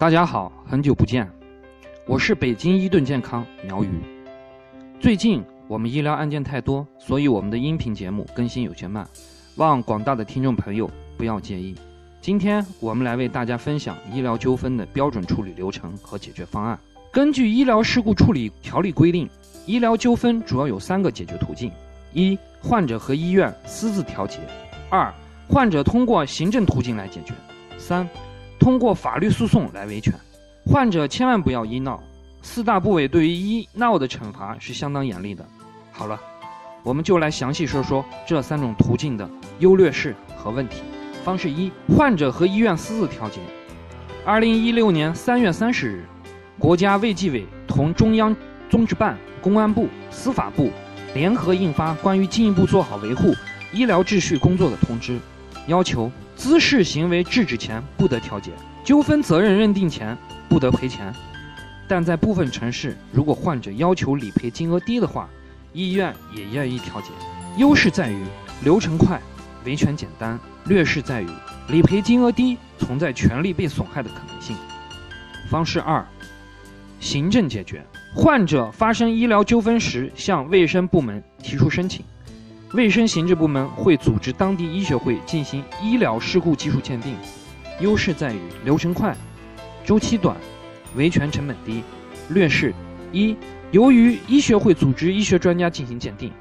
大家好，很久不见，我是北京伊顿健康苗宇。最近我们医疗案件太多，所以我们的音频节目更新有些慢，望广大的听众朋友不要介意。今天我们来为大家分享医疗纠纷的标准处理流程和解决方案。根据《医疗事故处理条例》规定，医疗纠纷主要有三个解决途径：一、患者和医院私自调解；二、患者通过行政途径来解决；三。通过法律诉讼来维权，患者千万不要医闹。四大部委对于医闹的惩罚是相当严厉的。好了，我们就来详细说说这三种途径的优劣势和问题。方式一：患者和医院私自调解。二零一六年三月三十日，国家卫计委同中央综治办、公安部、司法部联合印发《关于进一步做好维护医疗秩序工作的通知》，要求。滋事行为制止前不得调解，纠纷责任认定前不得赔钱，但在部分城市，如果患者要求理赔金额低的话，医院也愿意调解。优势在于流程快，维权简单；劣势在于理赔金额低，存在权利被损害的可能性。方式二，行政解决。患者发生医疗纠纷时，向卫生部门提出申请。卫生行政部门会组织当地医学会进行医疗事故技术鉴定，优势在于流程快、周期短、维权成本低。劣势一，由于医学会组织医学专家进行鉴定，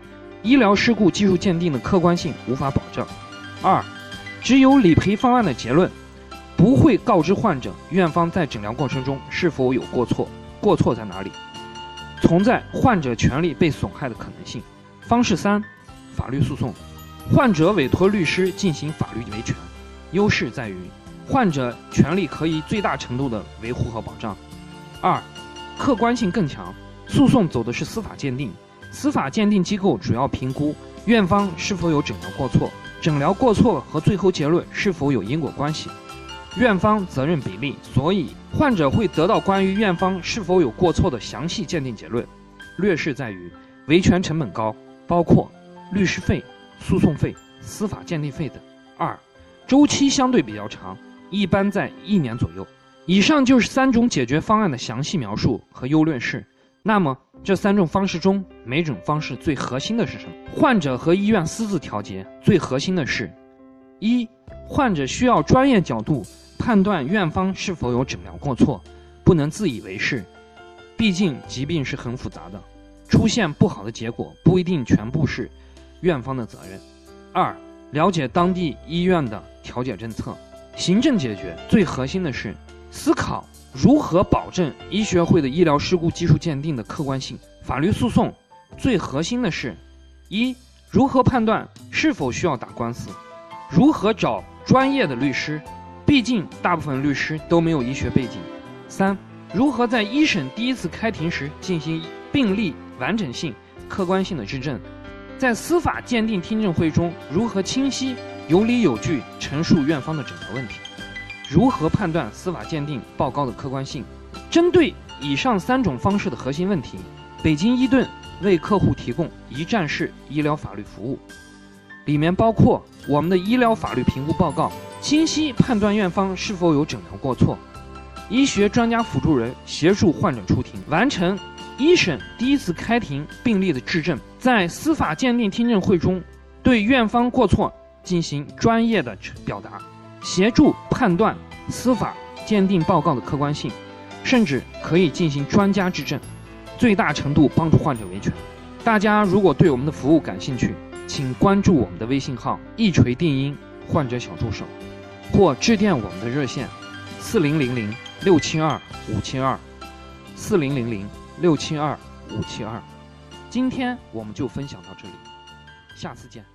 医疗事故技术鉴定的客观性无法保证。二，只有理赔方案的结论，不会告知患者院方在诊疗过程中是否有过错，过错在哪里，存在患者权利被损害的可能性。方式三。法律诉讼，患者委托律师进行法律维权，优势在于患者权利可以最大程度的维护和保障。二，客观性更强，诉讼走的是司法鉴定，司法鉴定机构主要评估院方是否有诊疗过错，诊疗过错和最后结论是否有因果关系，院方责任比例，所以患者会得到关于院方是否有过错的详细鉴定结论。劣势在于维权成本高，包括。律师费、诉讼费、司法鉴定费等。二，周期相对比较长，一般在一年左右。以上就是三种解决方案的详细描述和优劣势。那么，这三种方式中，每种方式最核心的是什么？患者和医院私自调节，最核心的是：一，患者需要专业角度判断院方是否有诊疗过错，不能自以为是，毕竟疾病是很复杂的，出现不好的结果不一定全部是。院方的责任。二，了解当地医院的调解政策。行政解决最核心的是思考如何保证医学会的医疗事故技术鉴定的客观性。法律诉讼最核心的是：一，如何判断是否需要打官司，如何找专业的律师，毕竟大部分律师都没有医学背景。三，如何在一审第一次开庭时进行病例完整性、客观性的质证。在司法鉴定听证会中，如何清晰、有理有据陈述院方的诊疗问题？如何判断司法鉴定报告的客观性？针对以上三种方式的核心问题，北京医盾为客户提供一站式医疗法律服务，里面包括我们的医疗法律评估报告，清晰判断院方是否有诊疗过错；医学专家辅助人协助患者出庭，完成。一审第一次开庭病例的质证，在司法鉴定听证会中，对院方过错进行专业的表达，协助判断司法鉴定报告的客观性，甚至可以进行专家质证，最大程度帮助患者维权。大家如果对我们的服务感兴趣，请关注我们的微信号“一锤定音患者小助手”，或致电我们的热线：四零零零六七二五七二四零零零。六七二五七二，今天我们就分享到这里，下次见。